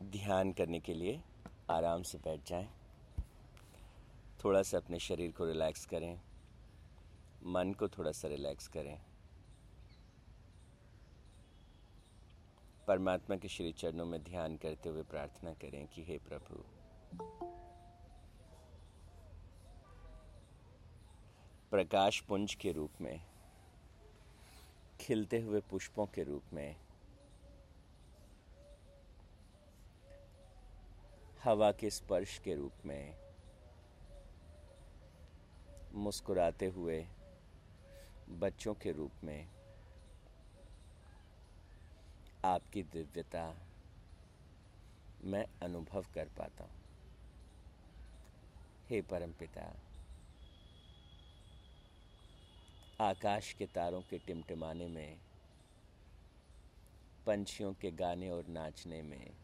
ध्यान करने के लिए आराम से बैठ जाएँ। थोड़ा सा अपने शरीर को रिलैक्स करें मन को थोड़ा सा रिलैक्स करें परमात्मा के श्री चरणों में ध्यान करते हुए प्रार्थना करें कि हे प्रभु, प्रकाश पुंज के रूप में, खिलते हुए पुष्पों के रूप में हवा के स्पर्श के रूप में मुस्कुराते हुए बच्चों के रूप में आपकी दिव्यता मैं अनुभव कर पाता हूँ। हे परमपिता आकाश के तारों के टिमटिमाने में, पंछियों के गाने और नाचने में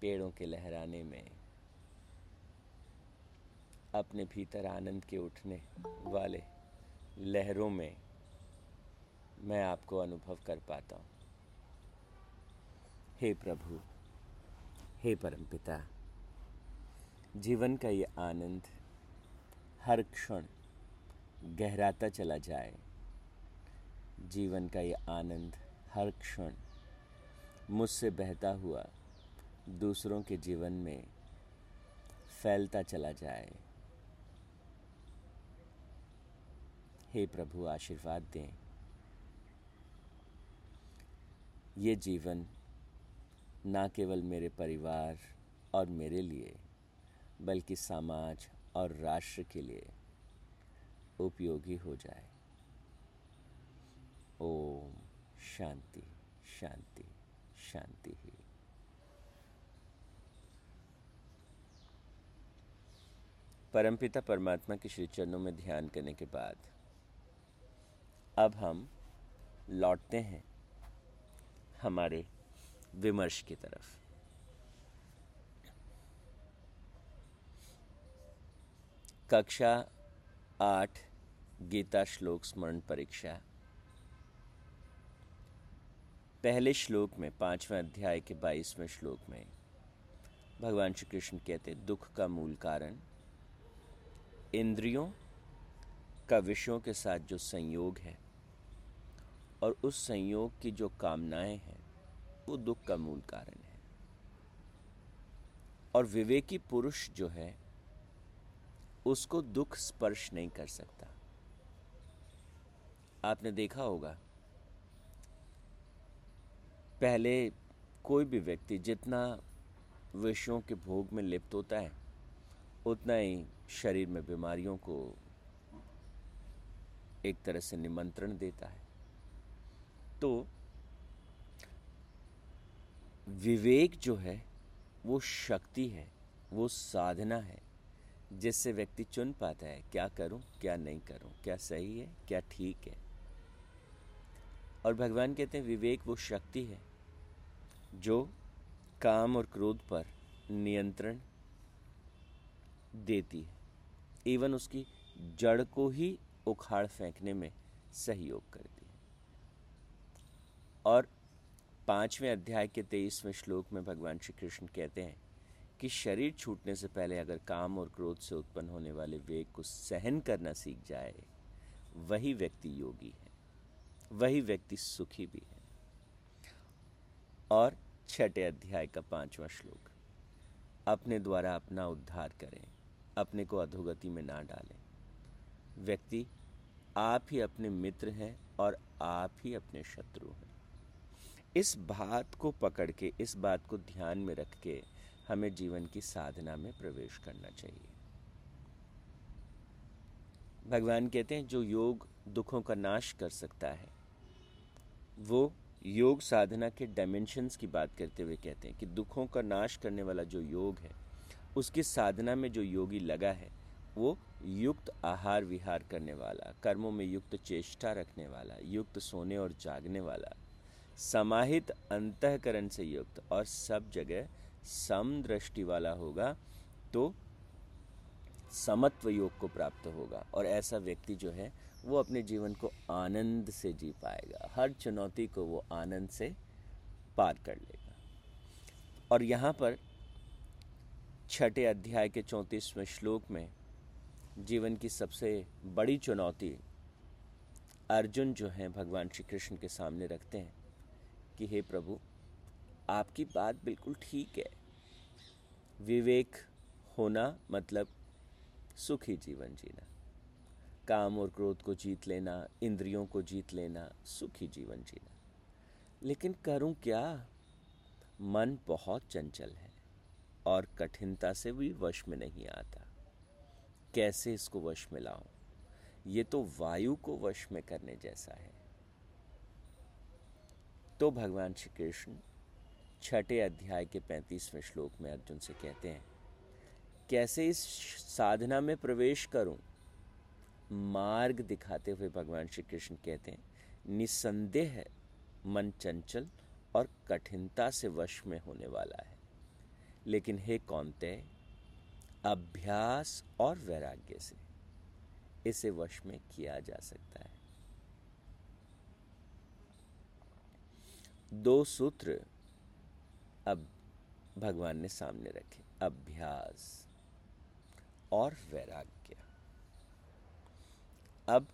पेड़ों के लहराने में, अपने भीतर आनंद के उठने वाले लहरों में मैं आपको अनुभव कर पाता हूँ। हे प्रभु, हे परमपिता जीवन का ये आनंद हर क्षण गहराता चला जाए। जीवन का ये आनंद हर क्षण मुझसे बहता हुआ दूसरों के जीवन में फैलता चला जाए। हे प्रभु, आशीर्वाद दें। ये जीवन ना केवल मेरे परिवार और मेरे लिए, बल्कि समाज और राष्ट्र के लिए उपयोगी हो जाए। ओम शांति शांति शांति ही। परमपिता परमात्मा के श्री चरणों में ध्यान करने के बाद, अब हम लौटते हैं हमारे विमर्श की तरफ़। कक्षा आठ, गीता श्लोक स्मरण परीक्षा। पहले श्लोक में, पाँचवें अध्याय के बाईसवें श्लोक में, भगवान श्री कृष्ण कहते, दुख का मूल कारण इंद्रियों का विषयों के साथ जो संयोग है और उस संयोग की जो कामनाएँ हैं, वो दुख का मूल कारण है। और विवेकी पुरुष जो है, उसको दुख स्पर्श नहीं कर सकता। आपने देखा होगा, पहले कोई भी व्यक्ति जितना विषयों के भोग में लिप्त होता है उतना ही शरीर में बीमारियों को एक तरह से निमंत्रण देता है। तो विवेक जो है, वो शक्ति है, वो साधना है, जिससे व्यक्ति चुन पाता है क्या करूँ, क्या नहीं करूँ, क्या सही है, क्या ठीक है। और भगवान कहते हैं, विवेक वो शक्ति है, जो काम और क्रोध पर नियंत्रण देती है। इवन उसकी जड़ को ही उखाड़ फेंकने में सहयोग करती है। और पाँचवें अध्याय के तेईसवें श्लोक में भगवान श्री कृष्ण कहते हैं कि शरीर छूटने से पहले अगर काम और क्रोध से उत्पन्न होने वाले वेग को सहन करना सीख जाए, वही व्यक्ति योगी है। वही व्यक्ति सुखी भी है। और छठे अध्याय का पांचवा श्लोक, अपने द्वारा अपना उद्धार करें। अपने को अधोगति में ना डालें। व्यक्ति आप ही अपने मित्र हैं और आप ही अपने शत्रु हैं। इस बात को पकड़ के, इस बात को ध्यान में रख के हमें जीवन की साधना में प्रवेश करना चाहिए। भगवान कहते हैं, जो योग दुखों का नाश कर सकता है। वो योग साधना के डायमेंशंस की बात करते हुए कहते हैं कि दुखों का नाश करने वाला जो योग है उसकी साधना में जो योगी लगा है, वो युक्त आहार विहार करने वाला, कर्मों में युक्त चेष्टा रखने वाला, युक्त सोने और जागने वाला, समाहित अंतकरण से युक्त और सब जगह सम दृष्टि वाला होगा तो समत्व योग को प्राप्त होगा और ऐसा व्यक्ति जो है, वो अपने जीवन को आनंद से जी पाएगा। हर चुनौती को वो आनंद से पार कर लेगा। और यहाँ पर छठे अध्याय के चौंतीसवें श्लोक में जीवन की सबसे बड़ी चुनौती अर्जुन जो हैं, भगवान श्री कृष्ण के सामने रखते हैं कि हे प्रभु, आपकी बात बिल्कुल ठीक है। विवेक होना मतलब सुखी जीवन जीना, काम और क्रोध को जीत लेना, इंद्रियों को जीत लेना, सुखी जीवन जीना। लेकिन करूँ क्या? मन बहुत चंचल है। और कठिनता से भी वश में नहीं आता। कैसे इसको वश में लाऊं? ये तो वायु को वश में करने जैसा है। तो भगवान श्री कृष्ण छठे अध्याय के पैंतीसवें श्लोक में अर्जुन से कहते हैं, कैसे इस साधना में प्रवेश करूँ? मार्ग दिखाते हुए भगवान श्री कृष्ण कहते हैं निसंदेह मन चंचल और कठिनता से वश में होने वाला है। लेकिन हे कौनते, अभ्यास और वैराग्य से इसे वश में किया जा सकता है दो सूत्र अब भगवान ने सामने रखे, अभ्यास और वैराग्य अब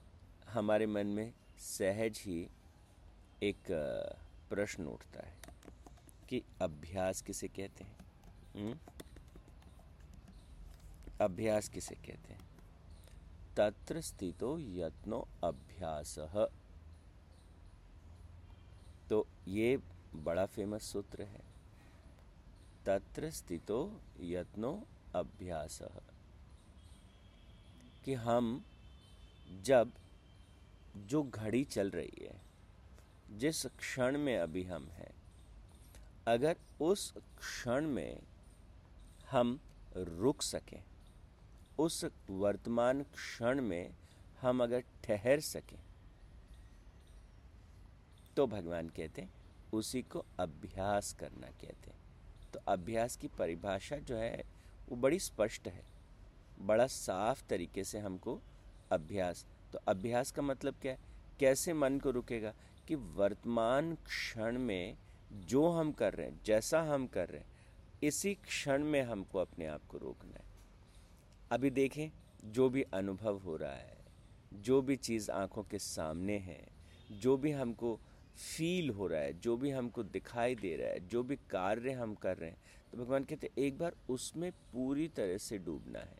हमारे मन में सहज ही एक प्रश्न उठता है कि अभ्यास किसे कहते हैं? अभ्यास किसे कहते हैं? तत्र स्थितो यत्नो अभ्यास। तो ये बड़ा फ़ेमस सूत्र है। तत्र स्थितो यत्नो अभ्यास। कि हम जब जो घड़ी चल रही है, जिस क्षण में अभी हम हैं, अगर उस क्षण में हम रुक सकें। उस वर्तमान क्षण में हम अगर ठहर सकें तो भगवान कहते हैं, उसी को अभ्यास करना कहते हैं। तो अभ्यास की परिभाषा जो है, वो बड़ी स्पष्ट है। बड़ा साफ़ तरीके से हमको अभ्यास तो अभ्यास का मतलब क्या है? कैसे मन को रुकेगा? कि वर्तमान क्षण में जो हम कर रहे हैं, जैसा हम कर रहे हैं इसी क्षण में हमको अपने आप को रोकना है। अभी देखें, जो भी अनुभव हो रहा है, जो भी चीज़ आँखों के सामने है, जो भी हमको फील हो रहा है, जो भी हमको दिखाई दे रहा है, जो भी कार्य हम कर रहे हैं तो भगवान कहते हैं, एक बार उसमें पूरी तरह से डूबना है।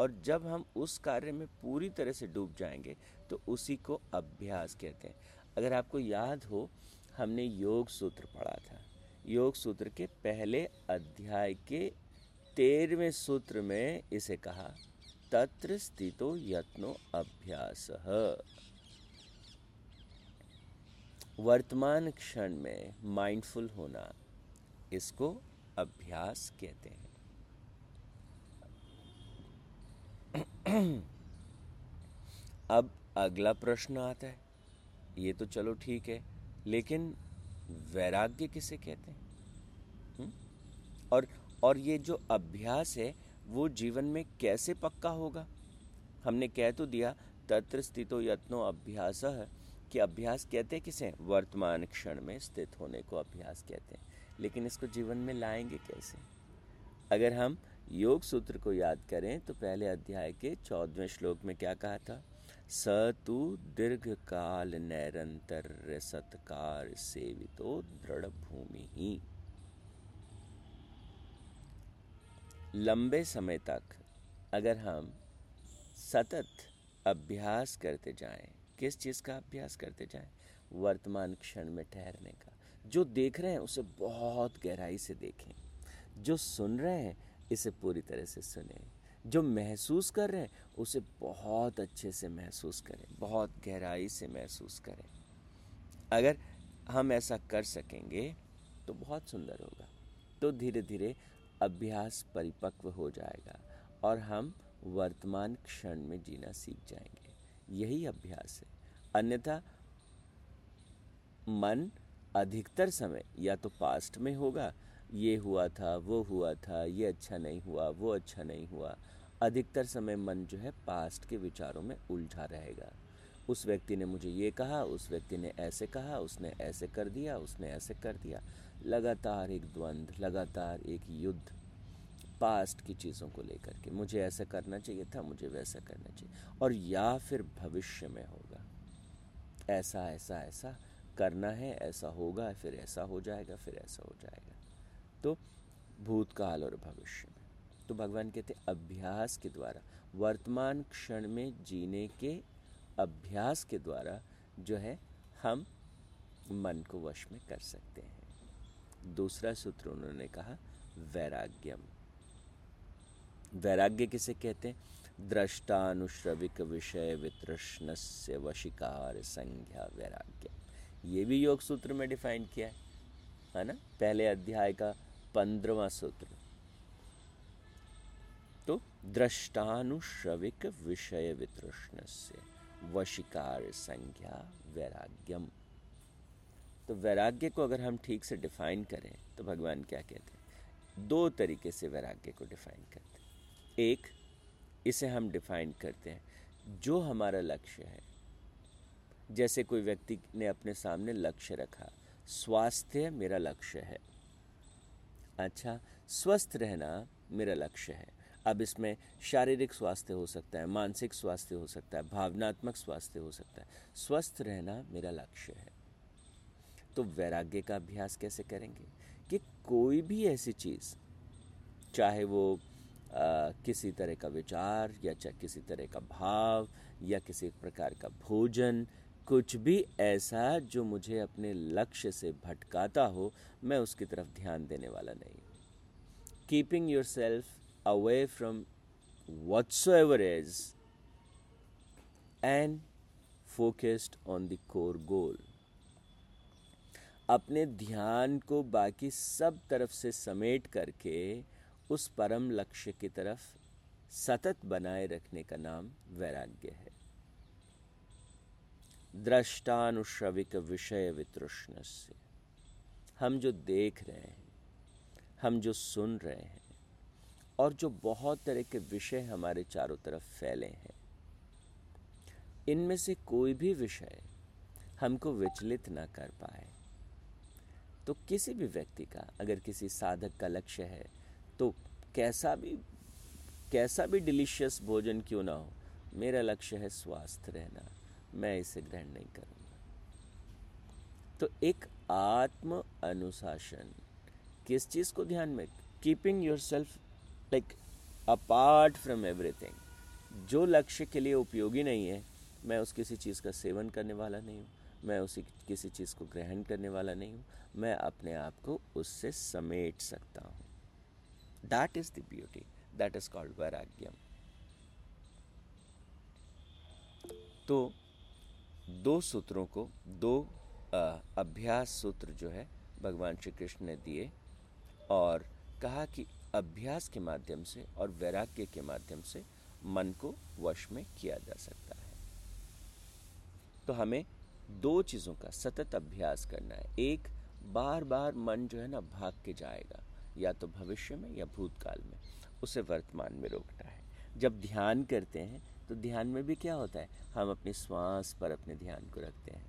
और जब हम उस कार्य में पूरी तरह से डूब जाएँगे तो उसी को अभ्यास कहते हैं। अगर आपको याद हो, हमने योग सूत्र पढ़ा था। योग सूत्र के पहले अध्याय के तेरहवें सूत्र में इसे कहा, तत्र स्थितो यत्नो अभ्यास। वर्तमान क्षण में माइंडफुल होना, इसको अभ्यास कहते हैं। अब अगला प्रश्न आता है। ये तो चलो ठीक है, लेकिन वैराग्य किसे कहते हैं? और और ये जो अभ्यास है, वो जीवन में कैसे पक्का होगा? हमने कह तो दिया, तत्र स्थितो यत्नो अभ्यास, कि अभ्यास कहते हैं किसे? वर्तमान क्षण में स्थित होने को अभ्यास कहते हैं। लेकिन इसको जीवन में लाएँगे कैसे? अगर हम योग सूत्र को याद करें तो पहले अध्याय के चौदहवें श्लोक में क्या कहा था? स तु दीर्घ काल निरंतर सत्कार सेवितो दृढ़ भूमि ही लंबे समय तक अगर हम सतत अभ्यास करते जाएँ, किस चीज़ का अभ्यास करते जाएँ? वर्तमान क्षण में ठहरने का। जो देख रहे हैं, उसे बहुत गहराई से देखें। जो सुन रहे हैं, इसे पूरी तरह से सुने। जो महसूस कर रहे हैं, उसे बहुत अच्छे से महसूस करें, बहुत गहराई से महसूस करें। अगर हम ऐसा कर सकेंगे तो बहुत सुंदर होगा। तो धीरे धीरे अभ्यास परिपक्व हो जाएगा और हम वर्तमान क्षण में जीना सीख जाएँगे। यही अभ्यास है। अन्यथा, मन अधिकतर समय या तो पास्ट में होगा, ये हुआ था, वो हुआ था, ये अच्छा नहीं हुआ, वो अच्छा नहीं हुआ अधिकतर समय मन जो है पास्ट के विचारों में उलझा रहेगा। उस व्यक्ति ने मुझे ये कहा, उस व्यक्ति ने ऐसे कहा, उसने ऐसे कर दिया, उसने ऐसे कर दिया। लगातार एक द्वंद्व लगातार एक युद्ध पास्ट की चीज़ों को लेकर के। मुझे ऐसा करना चाहिए था, मुझे वैसा करना चाहिए। और या फिर भविष्य में होगा। ऐसा ऐसा ऐसा करना है, ऐसा होगा, फिर ऐसा हो जाएगा, फिर ऐसा हो जाएगा। तो भूतकाल और भविष्य में। तो भगवान कहते अभ्यास के द्वारा, वर्तमान क्षण में जीने के अभ्यास के द्वारा जो है, हम मन को वश में कर सकते हैं। दूसरा सूत्र उन्होंने कहा, वैराग्यम। वैराग्य किसे कहते हैं? दृष्टानुश्रविक विषय वितृष्ण से वशिकार संज्ञा वैराग्य। ये भी योग सूत्र में डिफाइन किया है है ना? पहले अध्याय का पंद्रवा सूत्र। तो दृष्टानुश्रविक विषय वितृष्ण से वशिकार संज्ञा वैराग्यम। तो वैराग्य को अगर हम ठीक से डिफाइन करें तो भगवान क्या कहते हैं? दो तरीके से वैराग्य को डिफाइन करते हैं। एक, इसे हम डिफाइन करते हैं, जो हमारा लक्ष्य है। जैसे कोई व्यक्ति ने अपने सामने लक्ष्य रखा, स्वास्थ्य मेरा लक्ष्य है। अच्छा स्वस्थ रहना मेरा लक्ष्य है। अब इसमें शारीरिक स्वास्थ्य हो सकता है मानसिक स्वास्थ्य हो सकता है भावनात्मक स्वास्थ्य हो सकता है। स्वस्थ रहना मेरा लक्ष्य है। तो वैराग्य का अभ्यास कैसे करेंगे? कि कोई भी ऐसी चीज़ चाहे वो आ, किसी तरह का विचार या चाहे किसी तरह का भाव या किसी प्रकार का भोजन कुछ भी ऐसा जो मुझे अपने लक्ष्य से भटकाता हो मैं उसकी तरफ़ ध्यान देने वाला नहीं। Keeping yourself away from whatsoever is and focused on the core goal. अपने ध्यान को बाकी सब तरफ़ से समेट करके उस परम लक्ष्य की तरफ़ सतत बनाए रखने का नाम वैराग्य है। दृष्टानुश्रविक विषय वितृष्ण से हम जो देख रहे हैं, हम जो सुन रहे हैं और जो बहुत तरह के विषय हमारे चारों तरफ़ फैले हैं। इनमें से कोई भी विषय हमको विचलित ना कर पाए। तो किसी भी व्यक्ति का अगर किसी साधक का लक्ष्य है तो कैसा भी कैसा भी डिलीशियस भोजन क्यों ना हो, मेरा लक्ष्य है स्वास्थ्य रहना। मैं इसे ग्रहण नहीं करूँगा। तो एक आत्म अनुशासन, किस चीज़ को ध्यान में? Keeping yourself like apart from everything जो लक्ष्य के लिए उपयोगी नहीं है, मैं उस किसी चीज़ का सेवन करने वाला नहीं हूँ, मैं उसी किसी चीज़ को ग्रहण करने वाला नहीं हूँ, मैं अपने आप को उससे समेट सकता हूँ। That is the beauty that is called vairagyam. तो दो सूत्रों को, दो अभ्यास सूत्र जो है, भगवान श्री कृष्ण ने दिए और कहा कि अभ्यास के माध्यम से और वैराग्य के माध्यम से मन को वश में किया जा सकता है। तो हमें दो चीज़ों का सतत अभ्यास करना है। एक बार बार मन जो है ना भाग के जाएगा, या तो भविष्य में या भूतकाल में। उसे वर्तमान में रोकना है। जब ध्यान करते हैं तो ध्यान में भी क्या होता है? हम अपनी श्वास पर अपने ध्यान को रखते हैं।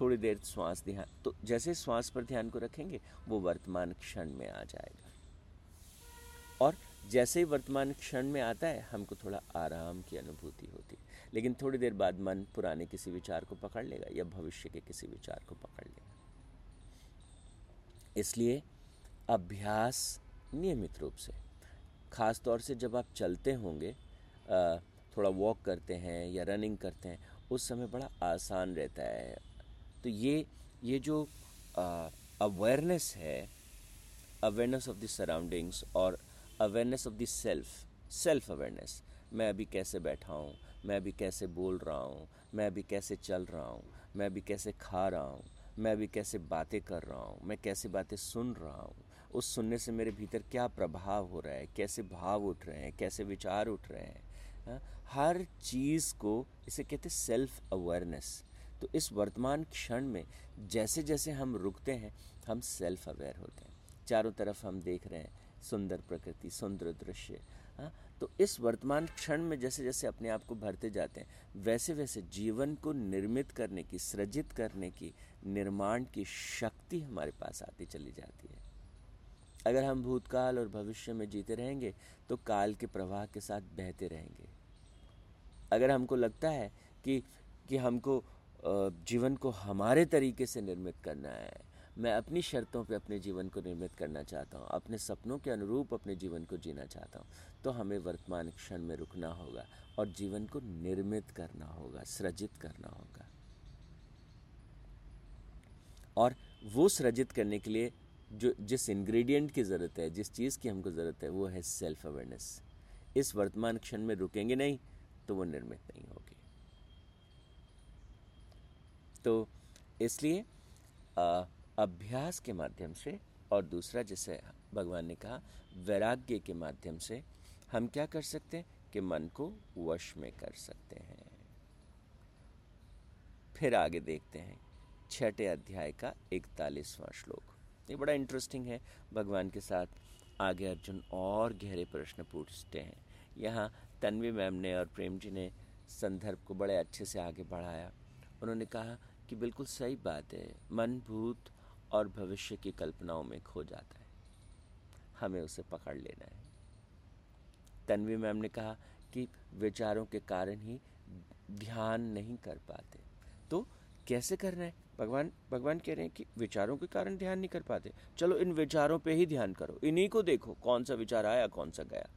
थोड़ी देर श्वास ध्यान तो जैसे श्वास पर ध्यान को रखेंगे, वो वर्तमान क्षण में आ जाएगा। और जैसे ही वर्तमान क्षण में आता है, हमको थोड़ा आराम की अनुभूति होती है। लेकिन थोड़ी देर बाद मन पुराने किसी विचार को पकड़ लेगा या भविष्य के किसी विचार को पकड़ लेगा। इसलिए अभ्यास नियमित रूप से खास तौर से जब आप चलते होंगे थोड़ा वॉक करते हैं या रनिंग करते हैं, उस समय बड़ा आसान रहता है। तो ये ये जो अवेयरनेस है अवेयरनेस ऑफ़ द सराउंडिंग्स और awareness of the self self awareness मैं अभी कैसे बैठा हूँ? मैं अभी कैसे बोल रहा हूँ? मैं अभी कैसे चल रहा हूँ? मैं अभी कैसे खा रहा हूँ? मैं अभी कैसे बातें कर रहा हूँ? मैं कैसे बातें सुन रहा हूँ? उस सुनने से मेरे भीतर क्या प्रभाव हो रहा है? कैसे भाव उठ रहे हैं? कैसे विचार उठ रहे हैं? हर चीज़ को इसे कहते हैं सेल्फ अवेयरनेस तो इस वर्तमान क्षण में जैसे जैसे हम रुकते हैं, हम सेल्फ अवेयर होते हैं। चारों तरफ़ हम देख रहे हैं सुंदर प्रकृति, सुंदर दृश्य हाँ? तो इस वर्तमान क्षण में जैसे जैसे अपने आप को भरते जाते हैं, वैसे वैसे जीवन को निर्मित करने की, सृजित करने की, निर्माण की शक्ति हमारे पास आती चली जाती है। अगर हम भूतकाल और भविष्य में जीते रहेंगे तो काल के प्रवाह के साथ बहते रहेंगे। अगर हमको लगता है कि कि हमको जीवन को हमारे तरीके से निर्मित करना है मैं अपनी शर्तों पे अपने जीवन को निर्मित करना चाहता हूँ, अपने सपनों के अनुरूप अपने जीवन को जीना चाहता हूँ तो हमें वर्तमान क्षण में रुकना होगा और जीवन को निर्मित करना होगा, सृजित करना होगा। और वो सृजित करने के लिए जो, जिस इंग्रेडिएंट की ज़रूरत है, जिस चीज़ की हमको ज़रूरत है, वो है सेल्फ अवेयरनेस इस वर्तमान क्षण में रुकेंगे नहीं तो वो निर्मित नहीं होगी। तो इसलिए अभ्यास के माध्यम से और दूसरा जैसे भगवान ने कहा, वैराग्य के माध्यम से हम क्या कर सकते हैं? कि मन को वश में कर सकते हैं। फिर आगे देखते हैं, छठे अध्याय का इकतालीसवां श्लोक। ये बड़ा इंटरेस्टिंग है। भगवान के साथ आगे अर्जुन और गहरे प्रश्न पूछते हैं। यहाँ तन्वी मैम ने और प्रेम जी ने संदर्भ को बड़े अच्छे से आगे बढ़ाया। उन्होंने कहा कि बिल्कुल सही बात है। मन, भूत और भविष्य की कल्पनाओं में खो जाता है। हमें उसे पकड़ लेना है। तन्वी मैम ने कहा कि विचारों के कारण ही ध्यान नहीं कर पाते। तो कैसे करना है? भगवान भगवान कह रहे हैं कि विचारों के कारण ध्यान नहीं कर पाते। चलो इन विचारों पे ही ध्यान करो। इन्हीं को देखो, कौन सा विचार आया, कौन सा गया।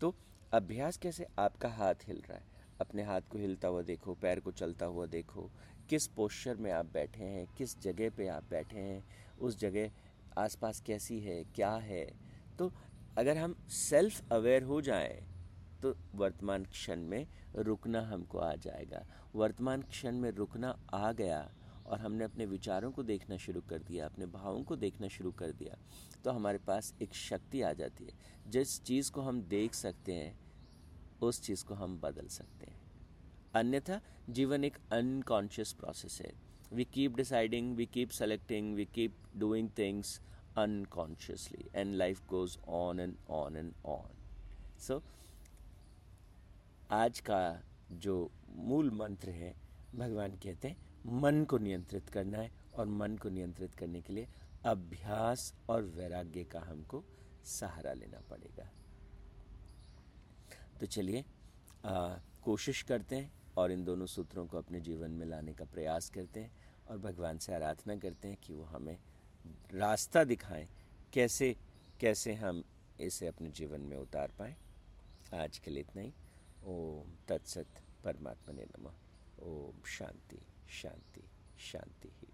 तो अभ्यास कैसे? आपका हाथ हिल रहा है। अपने हाथ को हिलता हुआ देखो, पैर को चलता हुआ देखो। किस पोस्चर में आप बैठे हैं, किस जगह पे आप बैठे हैं, उस जगह आसपास कैसी है, क्या है? तो अगर हम सेल्फ अवेयर हो जाएँ तो वर्तमान क्षण में रुकना हमको आ जाएगा। वर्तमान क्षण में रुकना आ गया और हमने अपने विचारों को देखना शुरू कर दिया, अपने भावों को देखना शुरू कर दिया तो हमारे पास एक शक्ति आ जाती है। जिस चीज़ को हम देख सकते हैं, उस चीज़ को हम बदल सकते हैं। अन्यथा जीवन एक अनकॉन्शियस प्रोसेस है। We keep deciding we keep selecting we keep doing things unconsciously and life goes on and on and on so आज का जो मूल मंत्र है, भगवान कहते हैं, मन को नियंत्रित करना है, और मन को नियंत्रित करने के लिए अभ्यास और वैराग्य का हमको सहारा लेना पड़ेगा। तो चलिए कोशिश करते हैं और इन दोनों सूत्रों को अपने जीवन में लाने का प्रयास करते हैं और भगवान से आराधना करते हैं कि वो हमें रास्ता दिखाएँ, कैसे कैसे हम इसे अपने जीवन में उतार पाएँ। आज के लिए इतना ही। ओम तत्सत परमात्मा ने नमः। ओम शांति शांति शांति ही।